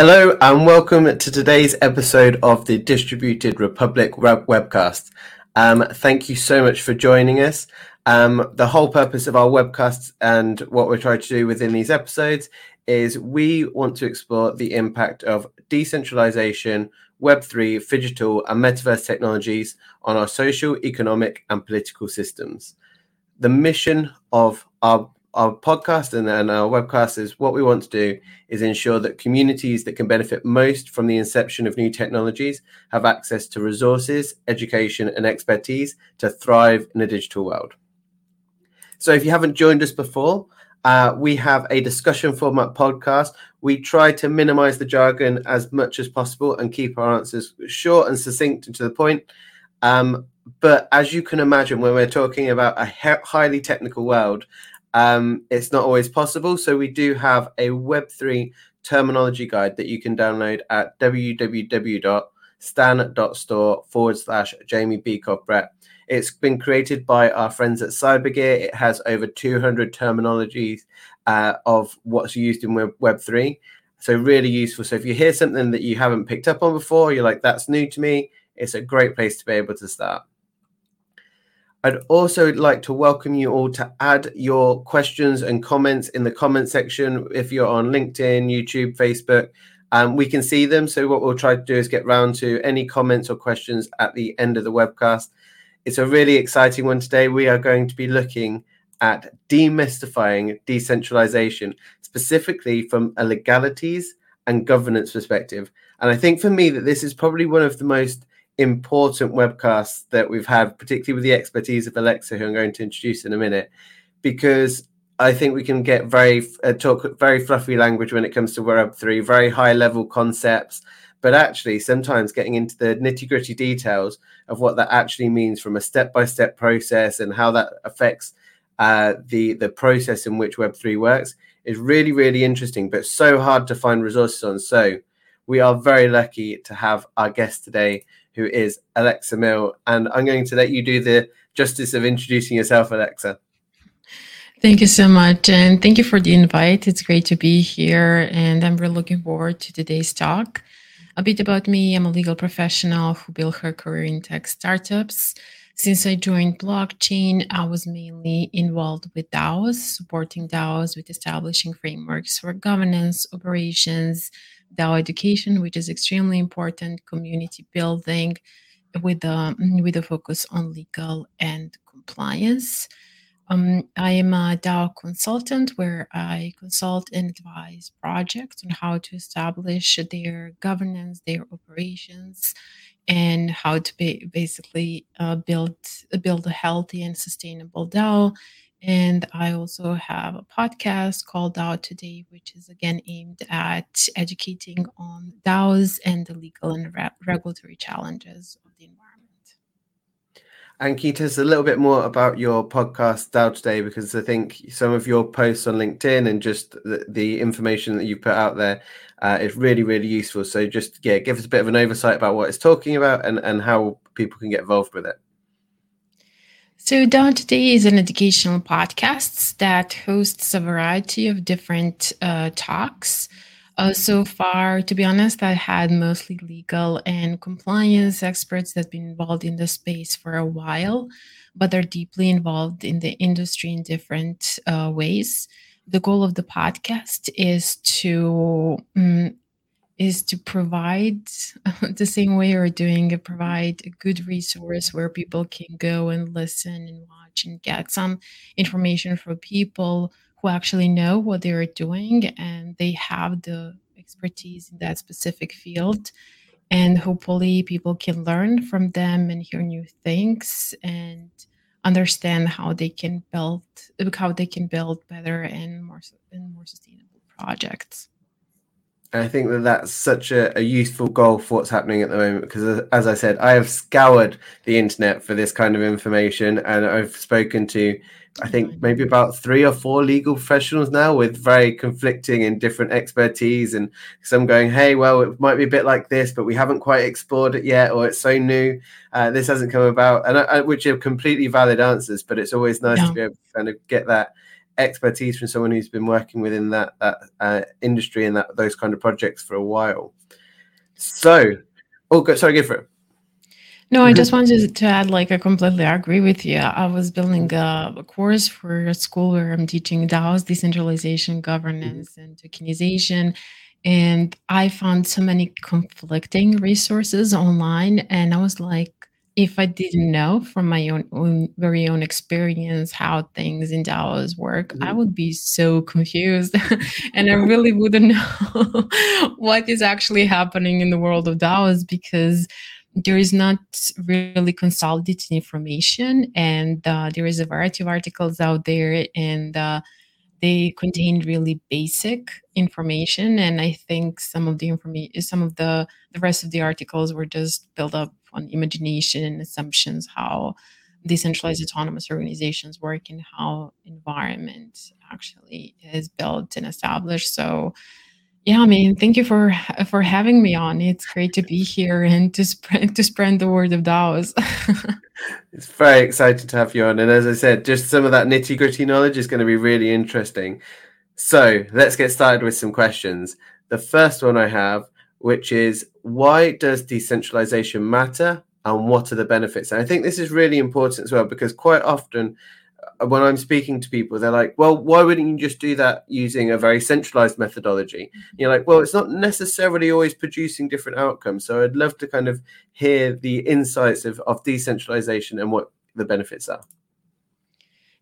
Hello and welcome to today's episode of the Distributed Republic web- webcast. Um, thank you so much for joining us. Um, the whole purpose of our webcasts and what we're trying to do within these episodes is we want to explore the impact of decentralization, Web3, digital, and metaverse technologies on our social, economic, and political systems. The mission of our our podcast and, and our webcast is what we want to do is ensure that communities that can benefit most from the inception of new technologies have access to resources, education, and expertise to thrive in a digital world. So, if you haven't joined us before, uh, we have a discussion format podcast. We try to minimize the jargon as much as possible and keep our answers short and succinct and to the point. Um, but as you can imagine, when we're talking about a he- highly technical world, um, it's not always possible. So we do have a Web3 terminology guide that you can download at www.stan.store forward slash Jamie Bykov Brett. It's been created by our friends at Cybergear. It has over 200 terminologies uh, of what's used in Web- Web3. So, really useful. So, if you hear something that you haven't picked up on before, you're like, that's new to me, it's a great place to be able to start. I'd also like to welcome you all to add your questions and comments in the comment section. If you're on LinkedIn, YouTube, Facebook, um, we can see them. So, what we'll try to do is get round to any comments or questions at the end of the webcast. It's a really exciting one today. We are going to be looking at demystifying decentralization, specifically from a legalities and governance perspective. And I think for me that this is probably one of the most important webcasts that we've had, particularly with the expertise of Aléksa, who I'm going to introduce in a minute, because I think we can get very uh, talk very fluffy language when it comes to Web three, very high level concepts, but actually sometimes getting into the nitty gritty details of what that actually means from a step by step process and how that affects uh, the the process in which Web three works is really really interesting, but so hard to find resources on. So we are very lucky to have our guest today, who is Aléksa Mil, and I'm going to let you do the justice of introducing yourself, Aléksa. Thank you so much. And thank you for the invite. It's great to be here. And I'm really looking forward to today's talk. A bit about me I'm a legal professional who built her career in tech startups. Since I joined blockchain, I was mainly involved with DAOs, supporting DAOs with establishing frameworks for governance, operations, DAO education, which is extremely important, community building with a, with a focus on legal and compliance. Um, I am a DAO consultant where I consult and advise projects on how to establish their governance, their operations, and how to be, basically uh, build build a healthy and sustainable DAO. And I also have a podcast called DAO Today, which is again aimed at educating on DAOs and the legal and re- regulatory challenges of the environment. And can you tell us a little bit more about your podcast DAO today? Because I think some of your posts on LinkedIn and just the, the information that you put out there uh, is really, really useful. So just yeah, give us a bit of an oversight about what it's talking about and, and how people can get involved with it. So DAO Today is an educational podcast that hosts a variety of different uh, talks uh, so far, to be honest, I had mostly legal and compliance experts that have been involved in the space for a while, but are deeply involved in the industry in different uh, ways. The goal of the podcast is to um, is to provide the same way you're doing provide a good resource where people can go and listen and watch and get some information for people who actually know what they're doing and they have the expertise in that specific field. And hopefully people can learn from them and hear new things and understand how they can build how they can build better and more and more sustainable projects I think that that's such a, a, useful goal for what's happening at the moment because, as I said, I have scoured the internet for this kind of information and I've spoken to I think maybe about three or four legal professionals now with very conflicting and different expertise, and some going, "Hey, well, it might be a bit like this, but we haven't quite explored it yet, or it's so new, uh, this hasn't come about," and uh, which are completely valid answers. But it's always nice yeah. to be able to kind of get that expertise from someone who's been working within that that uh, industry and that those kind of projects for a while. So, oh, go, sorry, go for it. No, I just wanted to add, like, I completely agree with you. I was building a, a course for a school where I'm teaching DAOs, decentralization, governance, and tokenization. And I found so many conflicting resources online. And I was like, if I didn't know from my own, own very own experience how things in DAOs work, I would be so confused and I really wouldn't know what is actually happening in the world of DAOs because there is not really consolidated information and uh, there is a variety of articles out there and uh, they contain really basic information and i think some of the information some of the the rest of the articles were just built up on imagination and assumptions how decentralized autonomous organizations work and how environment actually is built and established so yeah, I mean, thank you for for having me on. It's great to be here and to spread to spread the word of DAOs. it's very exciting to have you on, and as I said, just some of that nitty gritty knowledge is going to be really interesting. So let's get started with some questions. The first one I have, which is why does decentralization matter, and what are the benefits? And I think this is really important as well because quite often uh, when I'm speaking to people, they're like, well, why wouldn't you just do that using a very centralized methodology? you're like, well, it's not necessarily always producing different outcomes. So I'd love to kind of hear the insights of, of decentralization and what the benefits are.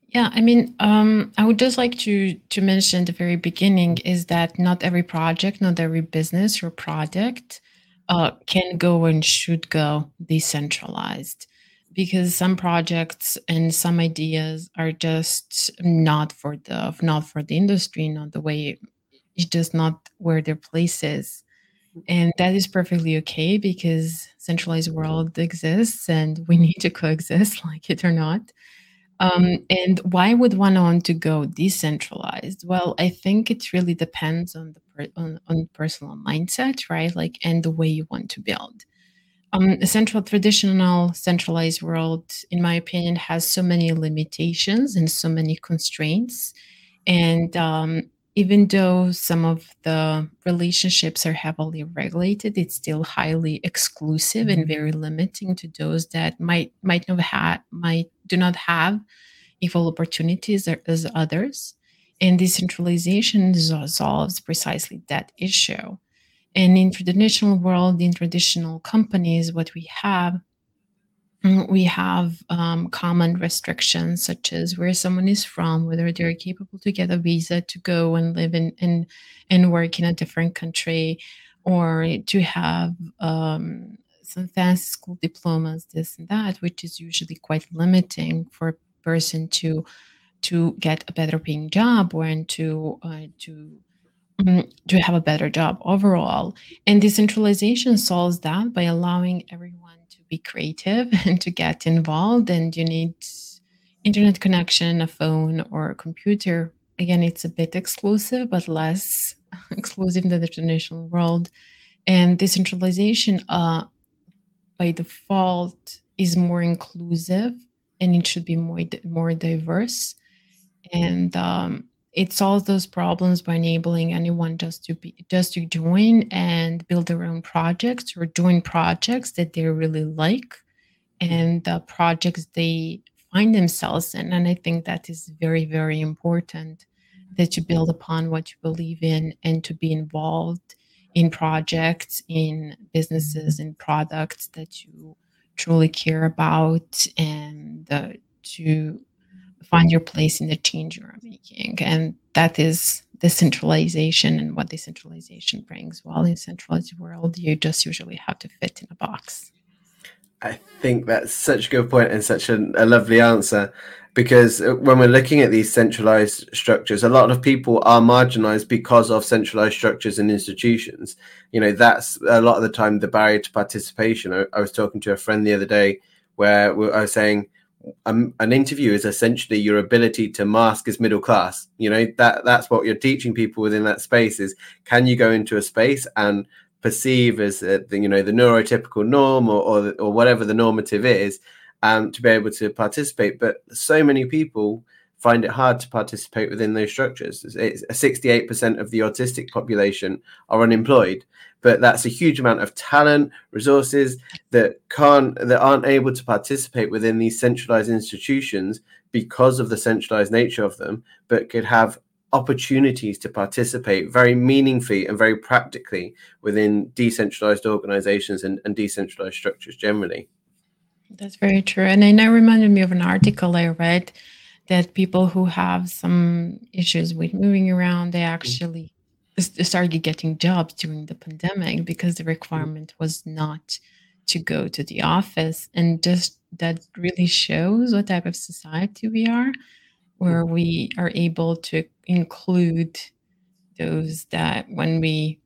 Yeah, I mean, um, I would just like to to mention the very beginning is that not every project, not every business or product uh, can go and should go decentralized because some projects and some ideas are just not for the not for the industry not the way it's just not where their place is. And that is perfectly okay because centralized world exists and we need to coexist like it or not um, and why would one want to go decentralized well i think it really depends on the per- on, on personal mindset right like and the way you want to build um, a central traditional centralized world, in my opinion, has so many limitations and so many constraints. And um, even though some of the relationships are heavily regulated, it's still highly exclusive and mm-hmm. very limiting to those that might might not have had might do not have equal opportunities as others. And decentralization solves precisely that issue. And in traditional world, in traditional companies, what we have, mm, we have um, common restrictions such as where someone is from, whether they're capable to get a visa to go and live in and and work in a different country, or to have um, some fancy school diplomas, this and that, which is usually quite limiting for a person to to get a better paying job or and to uh, to Mm, to have a better job overall. And decentralization solves that by allowing everyone to be creative and to get involved. And you need internet connection, a phone, or a computer. Again, it's a bit exclusive, but less exclusive than the traditional world. And decentralization, uh, by default, is more inclusive and it should be more more diverse. And um, it solves those problems by enabling anyone just to be just to join and build their own projects or join projects that they really like and the projects they find themselves in and i think that is very very important that you build upon what you believe in and to be involved in projects in businesses in products that you truly care about and uh, to find your place in the change you are making. And that is decentralization and what decentralization brings. While in centralized world, you just usually have to fit in a box. I think that's such a good point and such a, lovely answer because uh, when we're looking at these centralized structures, a lot of people are marginalized because of centralized structures and institutions. You know, that's a lot of the time the barrier to participation. I, I was talking to a friend the other day where I was saying, um, an interview is essentially your ability to mask as middle class you know that that's what you're teaching people within that space is can you go into a space and perceive as uh, the, you know the neurotypical norm or or, or whatever the normative is um, to be able to participate but so many people find it hard to participate within those structures. It's 68% of the autistic population are unemployed, but that's a huge amount of talent, resources that can't that aren't able to participate within these centralized institutions because of the centralized nature of them, but could have opportunities to participate very meaningfully and very practically within decentralized organizations and, and decentralized structures generally. That's very true. And it now reminded me of an article I read that people who have some issues with moving around, they mm-hmm. actually started getting jobs during the pandemic because the mm-hmm. requirement was not to go to the office. And just that really shows what type of society we are, where we are able to include those that when we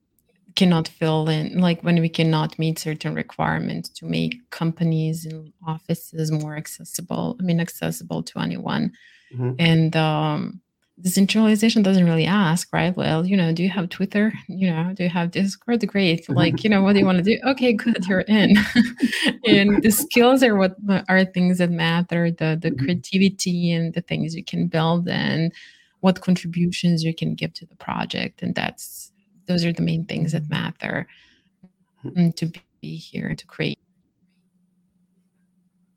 cannot fill in like when we cannot meet certain requirements to make companies and offices more accessible i mean accessible to anyone mm-hmm. and um decentralization doesn't really ask right? Well you know do you have twitter? You know do you have discord? Great. Like you know what do you want to do? Okay good you're in. And the skills are what are things that matter the the mm-hmm. creativity and the things you can build and what contributions you can give to the project. And that's those are the main things that matter mm, to be here to create.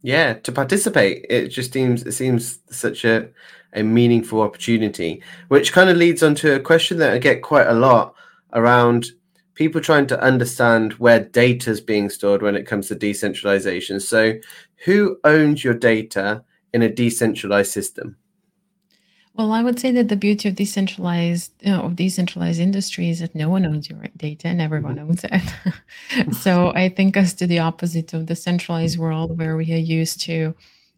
Yeah to participate. It just seems it seems such a a meaningful opportunity which kind of leads on to a question that i get quite a lot around people trying to understand where data is being stored when it comes to decentralization so who owns your data in a decentralized system well, I would say that the beauty of decentralized you know, of decentralized industry is that no one owns your data and everyone mm-hmm. owns it. so I think as to the opposite of the centralized world where we are used to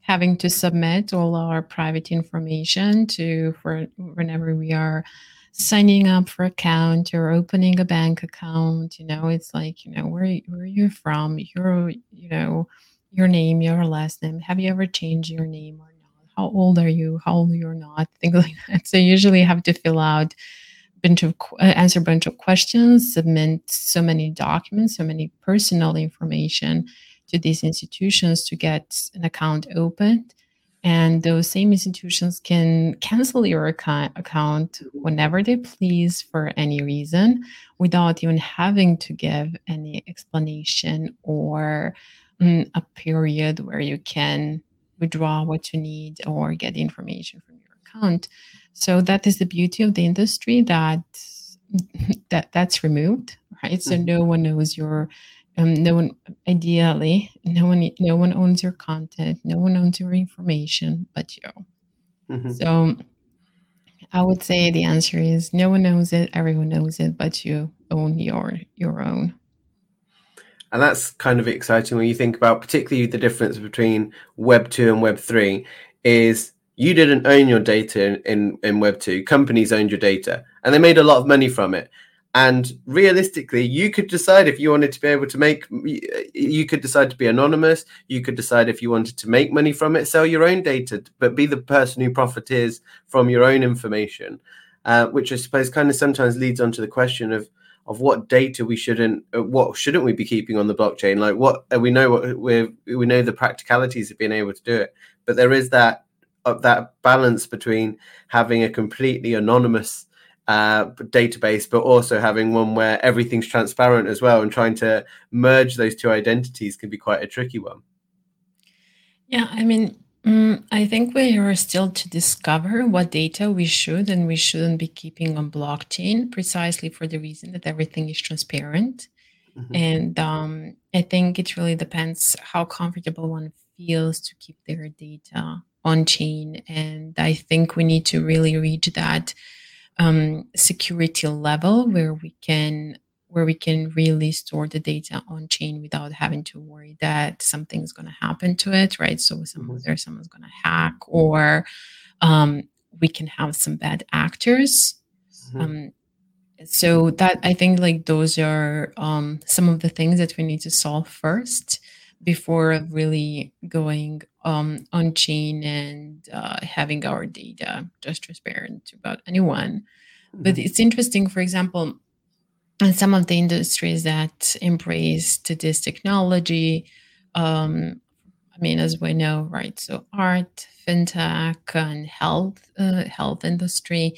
having to submit all our private information to for whenever we are signing up for account or opening a bank account, you know, it's like, you know, where where are you from? Your, you know, your name, your last name. Have you ever changed your name or not? how old are you how old you're not things like that so usually have to fill out bunch of uh, answer a bunch of questions submit so many documents so many personal information to these institutions to get an account opened and those same institutions can cancel your account whenever they please for any reason without even having to give any explanation or mm, a period where you can withdraw what you need or get information from your account. So that is the beauty of the industry that that that's removed, right? So mm-hmm. no one knows your um, no one ideally no one no one owns your content no one owns your information but you. Mm-hmm. so i would say the answer is no one knows it everyone knows it but you own your your own. And that's kind of exciting when you think about particularly the difference between web 2 and web 3 is you didn't own your data in, in, in web 2 companies owned your data and they made a lot of money from it and realistically you could decide if you wanted to be able to make you could decide to be anonymous. You could decide if you wanted to make money from it sell your own data but be the person who profiteers from your own information uh, which i suppose kind of sometimes leads on to the question of of what data we shouldn't uh, what shouldn't we be keeping on the blockchain? Like what uh, we know what we we know the practicalities of being able to do it but there is that uh, that balance between having a completely anonymous uh, database but also having one where everything's transparent as well and trying to merge those two identities can be quite a tricky one yeah i mean Mm, I think we are still to discover what data we should and we shouldn't be keeping on blockchain precisely for the reason that everything is transparent. Mm-hmm. And um, I think it really depends how comfortable one feels to keep their data on chain. And I think we need to really reach that um, security level where we can where we can really store the data on chain without having to worry that something's going to happen to it, right? So someone, mm-hmm. someone's going to hack, or um, we can have some bad actors. Mm-hmm. Um, so that I think like those are um, some of the things that we need to solve first before really going um, on chain and uh, having our data just transparent about anyone. Mm-hmm. But it's interesting, for example, and some of the industries that embraced this technology um, I mean, as we know, right? So art, fintech, and health, uh, health industry.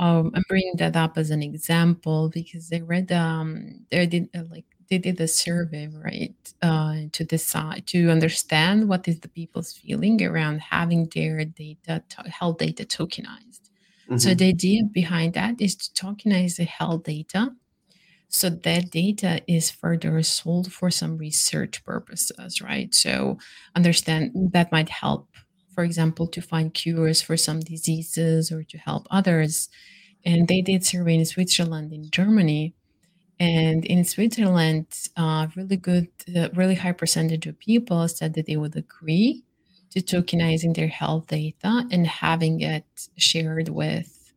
Um, I'm bringing that up as an example because they read um, they did uh, like they did a survey, right, uh, to decide to understand what is the people's feeling around having their data, to- health data tokenized. Mm-hmm. So the idea behind that is to tokenize the health data so that data is further sold for some research purposes, right? So understand that might help, for example, to find cures for some diseases or to help others. And they did survey in Switzerland, in Germany, and in Switzerland, uh, really good, uh, really high percentage of people said that they would agree to tokenizing their health data and having it shared with,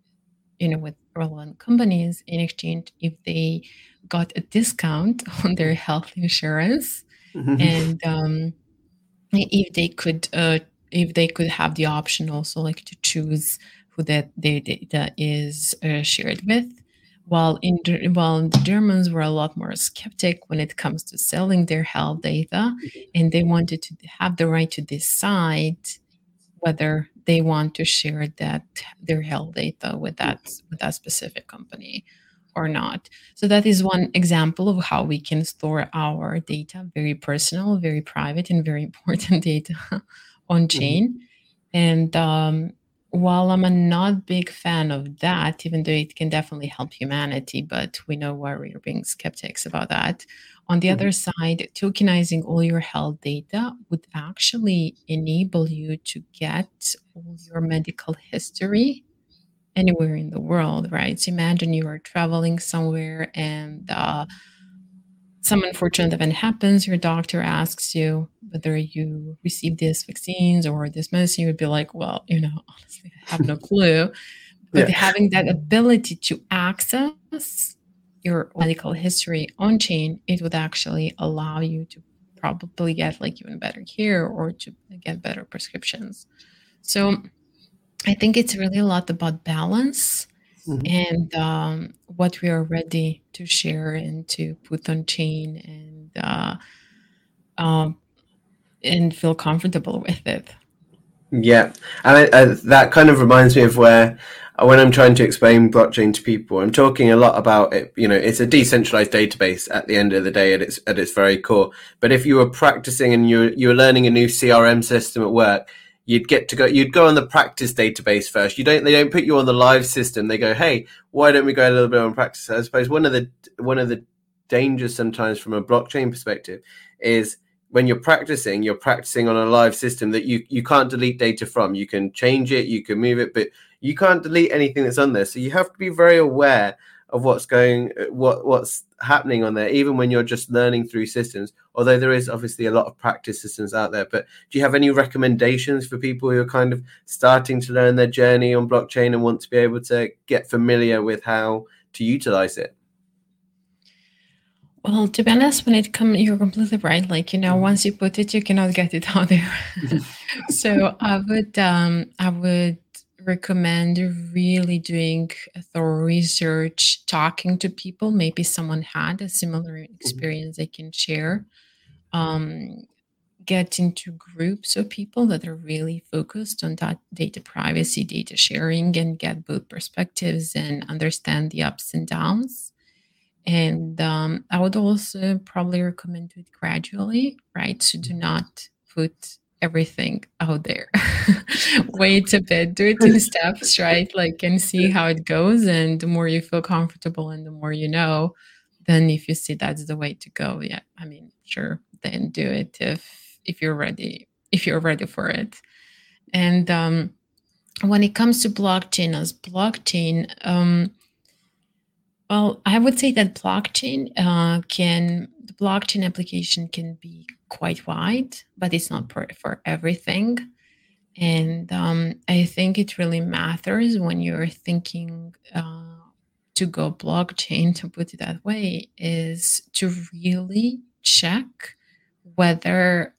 you know, with relevant companies in exchange if they got a discount on their health insurance mm-hmm. and um, if they could uh, if they could have the option also like to choose who that their data is uh, shared with while in while the Germans were a lot more skeptic when it comes to selling their health data and they wanted to have the right to decide whether they want to share that their health data with that with that specific company or not. So that is one example of how we can store our data, very personal, very private, and very important data on mm-hmm. chain. Mm-hmm. And um, while I'm a not big fan of that, even though it can definitely help humanity, but we know why we're being skeptics about that. On the mm-hmm. other side, tokenizing all your health data would actually enable you to get all your medical history anywhere in the world, right? So imagine you are traveling somewhere and uh, some unfortunate event happens, your doctor asks you whether you received these vaccines or this medicine, you would be like, well, you know, honestly, I have no clue. But yeah. having that ability to access your medical history on chain, it would actually allow you to probably get like even better care or to get better prescriptions. So I think it's really a lot about balance mm-hmm. and um, what we are ready to share and to put on chain and uh, um, and feel comfortable with it. Yeah, and I, I, that kind of reminds me of where uh, when I'm trying to explain blockchain to people, I'm talking a lot about it. You know, it's a decentralized database at the end of the day at its at its very core. But if you were practicing and you you were learning a new CRM system at work, you'd get to go you'd go on the practice database first. You don't they don't put you on the live system. They go hey why don't we go a little bit on practice? I suppose one of the one of the dangers sometimes from a blockchain perspective is when you're practicing you're practicing on a live system that you you can't delete data from. You can change it you can move it but you can't delete anything that's on there. So you have to be very aware of what's going what what's happening on there even when you're just learning through systems although there is obviously a lot of practice systems out there but do you have any recommendations for people who are kind of starting to learn their journey on blockchain and want to be able to get familiar with how to utilize it? Well to be honest when it comes you're completely right. Like you know mm-hmm. once you put it you cannot get it out there. So i would um i would recommend really doing a thorough research, talking to people. Maybe someone had a similar mm-hmm. experience they can share. Um, get into groups of people that are really focused on that data privacy, data sharing, and get both perspectives and understand the ups and downs. And um, I would also probably recommend do it gradually, right? So do mm-hmm. not put everything out there. Wait a bit, do it in steps, right? Like, and see how it goes. And the more you feel comfortable and the more you know, then if you see that's the way to go, yeah, I mean, sure, then do it if if you're ready, if you're ready for it. And um, when it comes to blockchain, as blockchain, um, well, I would say that blockchain uh, can the blockchain application can be quite wide, but it's not for, for everything. And um, I think it really matters when you're thinking uh, to go blockchain, to put it that way, is to really check whether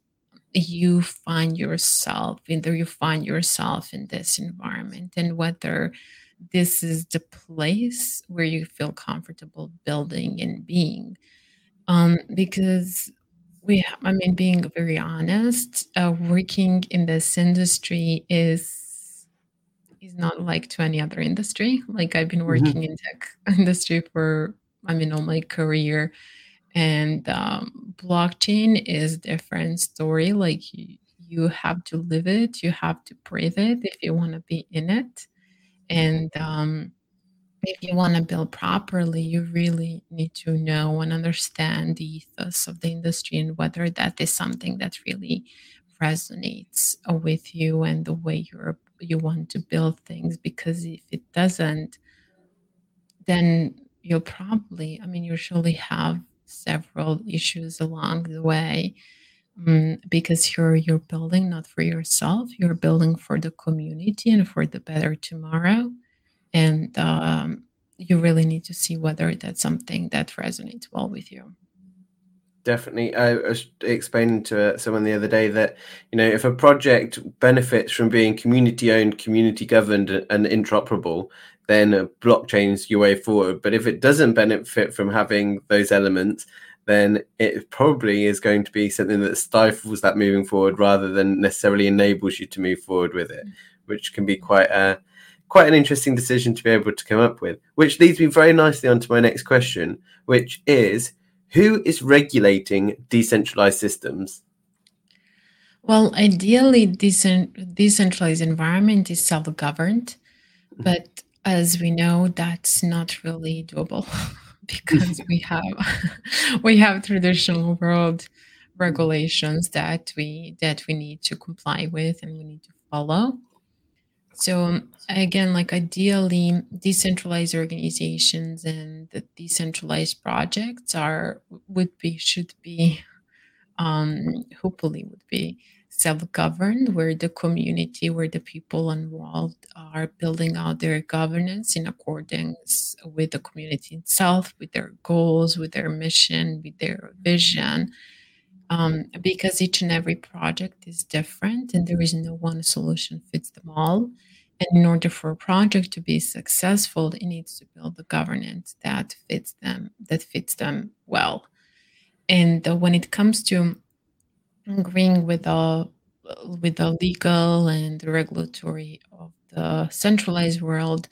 you find yourself, whether you find yourself in this environment and whether this is the place where you feel comfortable building and being. Um, because We, I mean, being very honest, uh, working in this industry is is not like to any other industry. Like I've been mm-hmm. working mm-hmm. in tech industry for, I mean, all my career, and um, blockchain is different story. Like you, you have to live it, you have to breathe it if you want to be in it, and um, if you want to build properly, you really need to know and understand the ethos of the industry and whether that is something that really resonates with you and the way you're you want to build things. Because if it doesn't, then you'll probably, I mean, you'll surely have several issues along the way. Um, because you're you're building not for yourself, you're building for the community and for the better tomorrow. And um, you really need to see whether that's something that resonates well with you. Definitely. I was explaining to someone the other day that you know if a project benefits from being community owned community governed and interoperable then a blockchain's your way forward. But if it doesn't benefit from having those elements then it probably is going to be something that stifles that moving forward rather than necessarily enables you to move forward with it which can be quite a quite an interesting decision to be able to come up with, which leads me very nicely onto my next question, which is who is regulating decentralized systems? Well, ideally, decent, decentralized environment is self-governed, mm-hmm. but as we know, that's not really doable because we have we have traditional world regulations that we that we need to comply with and we need to follow. So again, like ideally, decentralized organizations and the decentralized projects are would be should be um, hopefully would be self-governed, where the community, where the people involved are building out their governance in accordance with the community itself, with their goals, with their mission, with their vision. Um, because each and every project is different and there is no one solution fits them all and in order for a project to be successful, it needs to build the governance that fits them, that fits them well. And uh, when it comes to agreeing with the with the legal and the regulatory of the centralized world,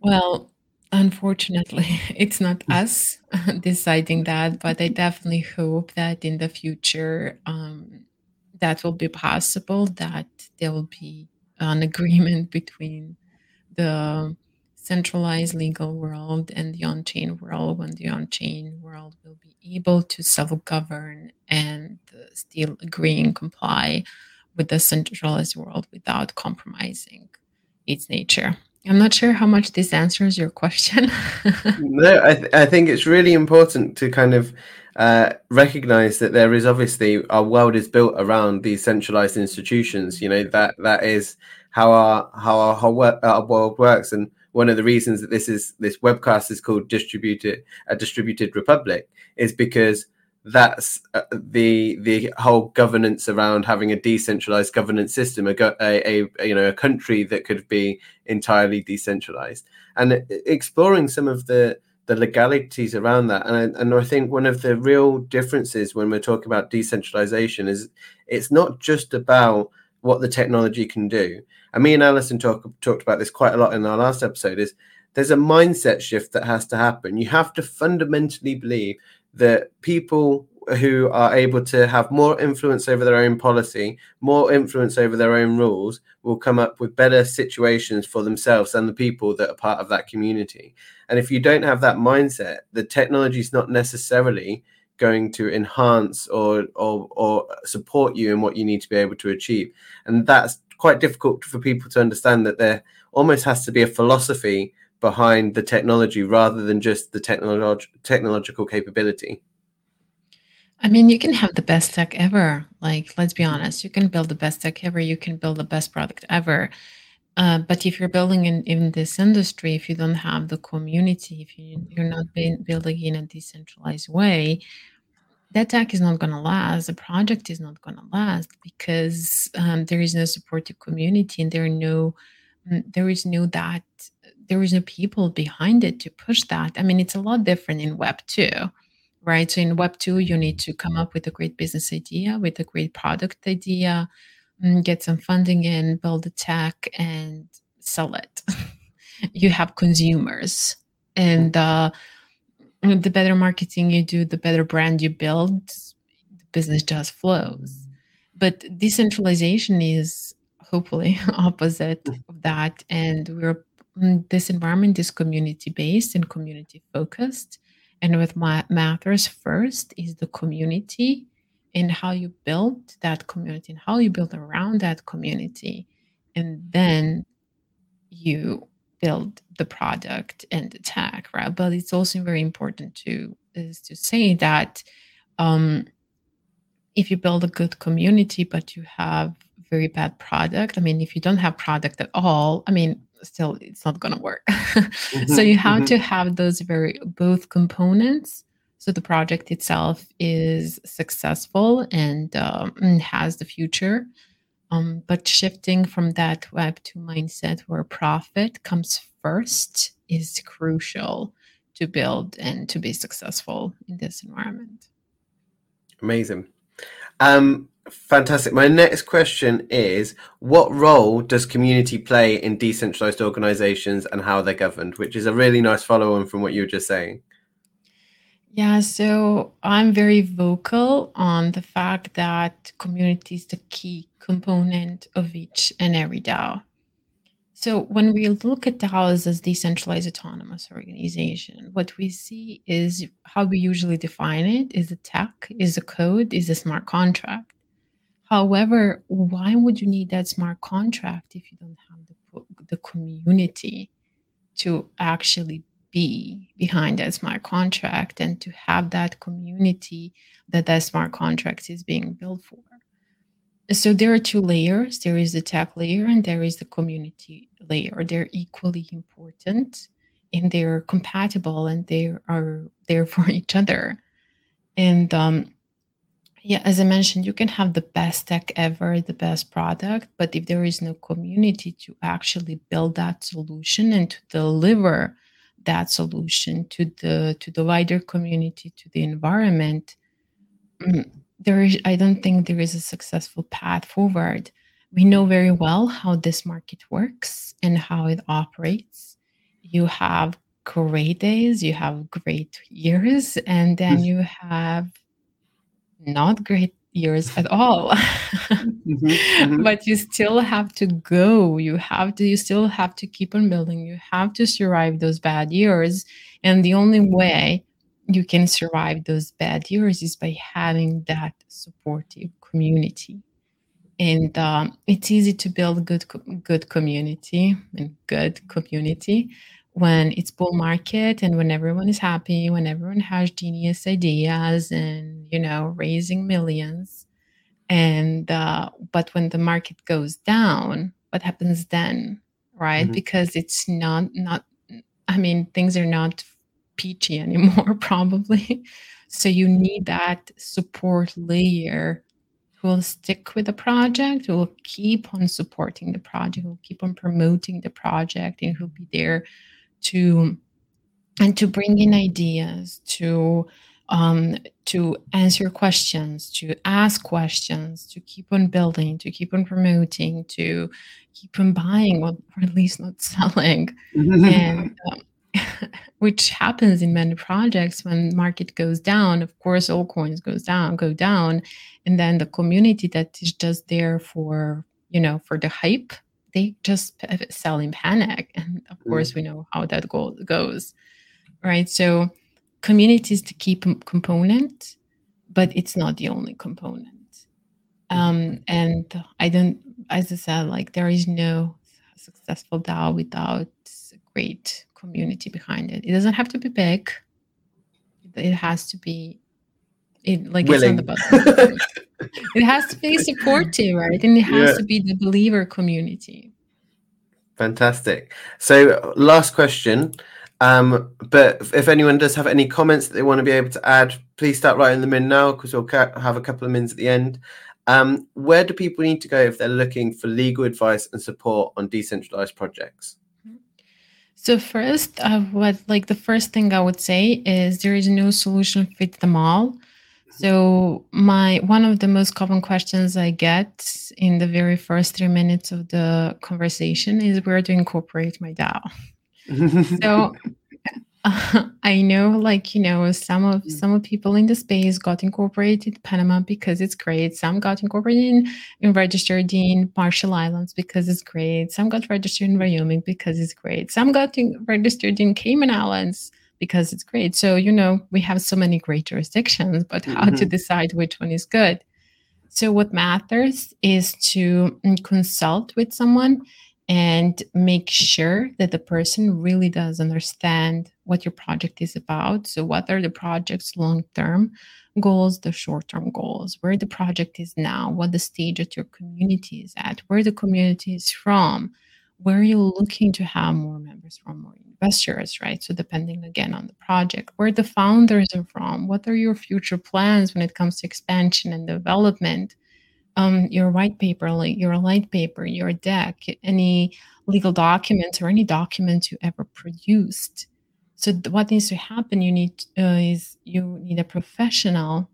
well, unfortunately, it's not hmm. us deciding that, but I definitely hope that in the future um, that will be possible. That there will be an agreement between the centralized legal world and the on-chain world when the on-chain world will be able to self-govern and still agree and comply with the centralized world without compromising its nature. I'm not sure how much this answers your question. no, I, th- I think it's really important to kind of uh, recognize that there is obviously our world is built around these centralized institutions. You know that that is how our how our whole our world works, and one of the reasons that this is this webcast is called distributed a distributed republic is because that's uh, the the whole governance around having a decentralized governance system, a, a, a, you know a country that could be entirely decentralized, and exploring some of the the legalities around that. And I, and I think one of the real differences when we're talking about decentralization is it's not just about what the technology can do. And me and Alison talk, talked about this quite a lot in our last episode. Is there's a mindset shift that has to happen. You have to fundamentally believe that people who are able to have more influence over their own policy, more influence over their own rules, will come up with better situations for themselves and the people that are part of that community. And if you don't have that mindset, the technology is not necessarily going to enhance or, or or support you in what you need to be able to achieve. And that's quite difficult for people to understand that there almost has to be a philosophy behind the technology rather than just the technolog- technological capability. I mean, you can have the best tech ever. Like, let's be honest, you can build the best tech ever. You can build the best product ever. Uh, but if you're building in, in this industry, if you don't have the community, if you, you're not building in a decentralized way, that tech is not going to last. The project is not going to last because um, there is no supportive community and there are no, mm, there is no that, there is no people behind it to push that. I mean, it's a lot different in Web two right? So in Web 2, you need to come up with a great business idea, with a great product idea, get some funding in, build a tech, and sell it. you have consumers. And uh, the better marketing you do, the better brand you build, the business just flows. But decentralization is hopefully opposite of that. And we're mm, this environment is community based and community focused and with what matters first is the community and how you build that community and how you build around that community. And then you build the product and the tech, right? But it's also very important to is to say that um, if you build a good community but you have very bad product, I mean, if you don't have product at all, I mean, still it's not going to work mm-hmm, so you have mm-hmm. to have those very both components so the project itself is successful and um, has the future um, but shifting from that web 2 mindset where profit comes first is crucial to build and to be successful in this environment amazing um, Fantastic. My next question is What role does community play in decentralized organizations and how they're governed? Which is a really nice follow on from what you were just saying. Yeah, so I'm very vocal on the fact that community is the key component of each and every DAO. So when we look at DAOs as decentralized autonomous organization, what we see is how we usually define it is a tech, is a code, is a smart contract. However, why would you need that smart contract if you don't have the, the community to actually be behind that smart contract and to have that community that that smart contract is being built for? So there are two layers. There is the tech layer and there is the community layer. They're equally important and they're compatible and they are there for each other. And um, yeah, as I mentioned, you can have the best tech ever, the best product, but if there is no community to actually build that solution and to deliver that solution to the to the wider community, to the environment, mm, there is I don't think there is a successful path forward. We know very well how this market works and how it operates. You have great days, you have great years, and then you have not great years at all mm-hmm, mm-hmm. but you still have to go. You have to you still have to keep on building. You have to survive those bad years. And the only way you can survive those bad years is by having that supportive community. And um, it's easy to build good good community and good community when it's bull market and when everyone is happy, when everyone has genius ideas and you know raising millions, and uh, but when the market goes down, what happens then, right? Mm-hmm. Because it's not not. I mean, things are not peachy anymore, probably. So you need that support layer who will stick with the project, who will keep on supporting the project, who will keep on promoting the project, and who'll be there to and to bring in ideas to um, to answer questions, to ask questions, to keep on building, to keep on promoting, to keep on buying, or, at least not selling, and um, which happens in many projects when market goes down. Of course, all coins goes down, go down, and then the community that is just there for you know for the hype they just sell in panic and of mm. course we know how that go- goes right so community is the key p- component but it's not the only component mm. um, and i don't as i said like there is no successful dao without a great community behind it it doesn't have to be big it has to be it like Willing. it's on the button it has to be supportive, right? And it has yeah. to be the believer community. Fantastic. So, last question. Um, but if anyone does have any comments that they want to be able to add, please start writing them in now because we'll have a couple of minutes at the end. Um, where do people need to go if they're looking for legal advice and support on decentralized projects? So first, uh, what like the first thing I would say is there is no solution fit them all. So my one of the most common questions I get in the very first three minutes of the conversation is where to incorporate my DAO. So I know, like you know, some of mm. some of people in the space got incorporated Panama because it's great. Some got incorporated in, in registered in Marshall Islands because it's great. Some got registered in Wyoming because it's great. Some got in, registered in Cayman Islands because it's great. So you know, we have so many great jurisdictions, but how mm-hmm. to decide which one is good? So what matters is to mm, consult with someone and make sure that the person really does understand what your project is about. So, what are the project's long term goals, the short term goals, where the project is now, what the stage that your community is at, where the community is from, where you're looking to have more members from, more investors, right? So, depending again on the project, where the founders are from, what are your future plans when it comes to expansion and development um, your white paper, like your light paper, your deck, any legal documents or any documents you ever produced. So th- what needs to happen? You need uh, is you need a professional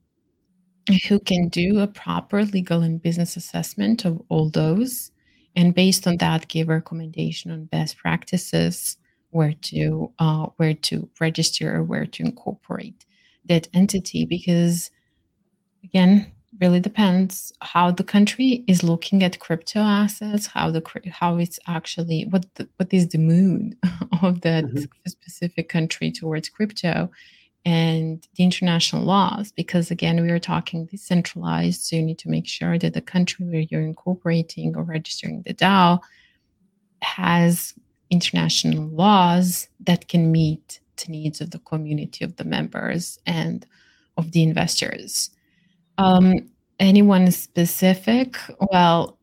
who can do a proper legal and business assessment of all those, and based on that, give a recommendation on best practices, where to uh, where to register, or where to incorporate that entity. Because again, really depends how the country is looking at crypto assets how the how it's actually what the, what is the mood of that mm-hmm. specific country towards crypto and the international laws because again we are talking decentralized so you need to make sure that the country where you're incorporating or registering the DAO has international laws that can meet the needs of the community of the members and of the investors um, anyone specific? Well,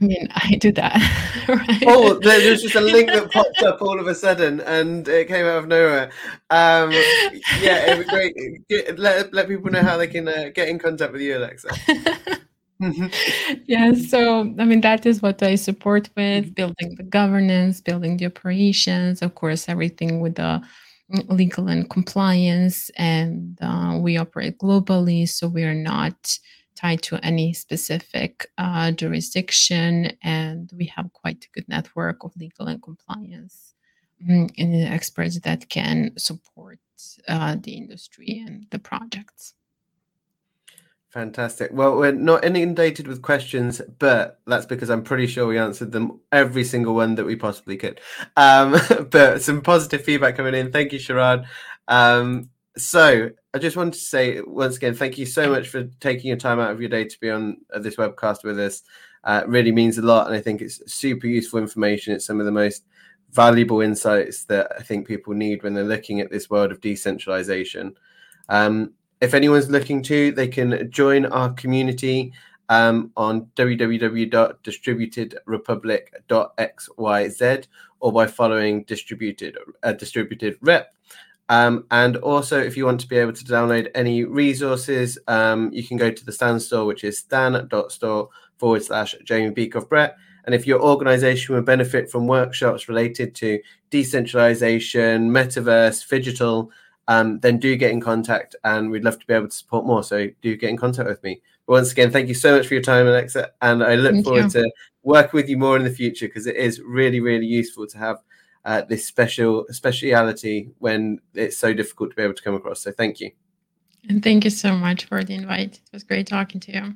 I mean, I do that. Right? Oh, there's just a link that popped up all of a sudden, and it came out of nowhere. Um, yeah, it'd be great. Get, let let people know how they can uh, get in contact with you, Aléksa. yeah, so I mean that is what I support with building the governance, building the operations, of course, everything with the legal and compliance, and uh, we operate globally, so we are not tied to any specific uh, jurisdiction, and we have quite a good network of legal and compliance mm, experts that can support uh, the industry and the projects. Fantastic. Well, we're not inundated with questions, but that's because I'm pretty sure we answered them every single one that we possibly could. Um, but some positive feedback coming in. Thank you, Sharad. Um, so I just wanted to say once again, thank you so much for taking your time out of your day to be on uh, this webcast with us. Uh, really means a lot, and I think it's super useful information. It's some of the most valuable insights that I think people need when they're looking at this world of decentralization. Um, if anyone's looking to, they can join our community um, on www.distributedrepublic.xyz or by following distributed uh, distributed rep um, and also, if you want to be able to download any resources, um, you can go to the Stan store, which is stan.store forward slash Jamie Bykov Brett. And if your organization would benefit from workshops related to decentralization, metaverse, digital, um, then do get in contact and we'd love to be able to support more. So do get in contact with me. But once again, thank you so much for your time, Aléksa. And I look thank forward you. to working with you more in the future because it is really, really useful to have uh, this special speciality when it's so difficult to be able to come across. So thank you. And thank you so much for the invite. It was great talking to you.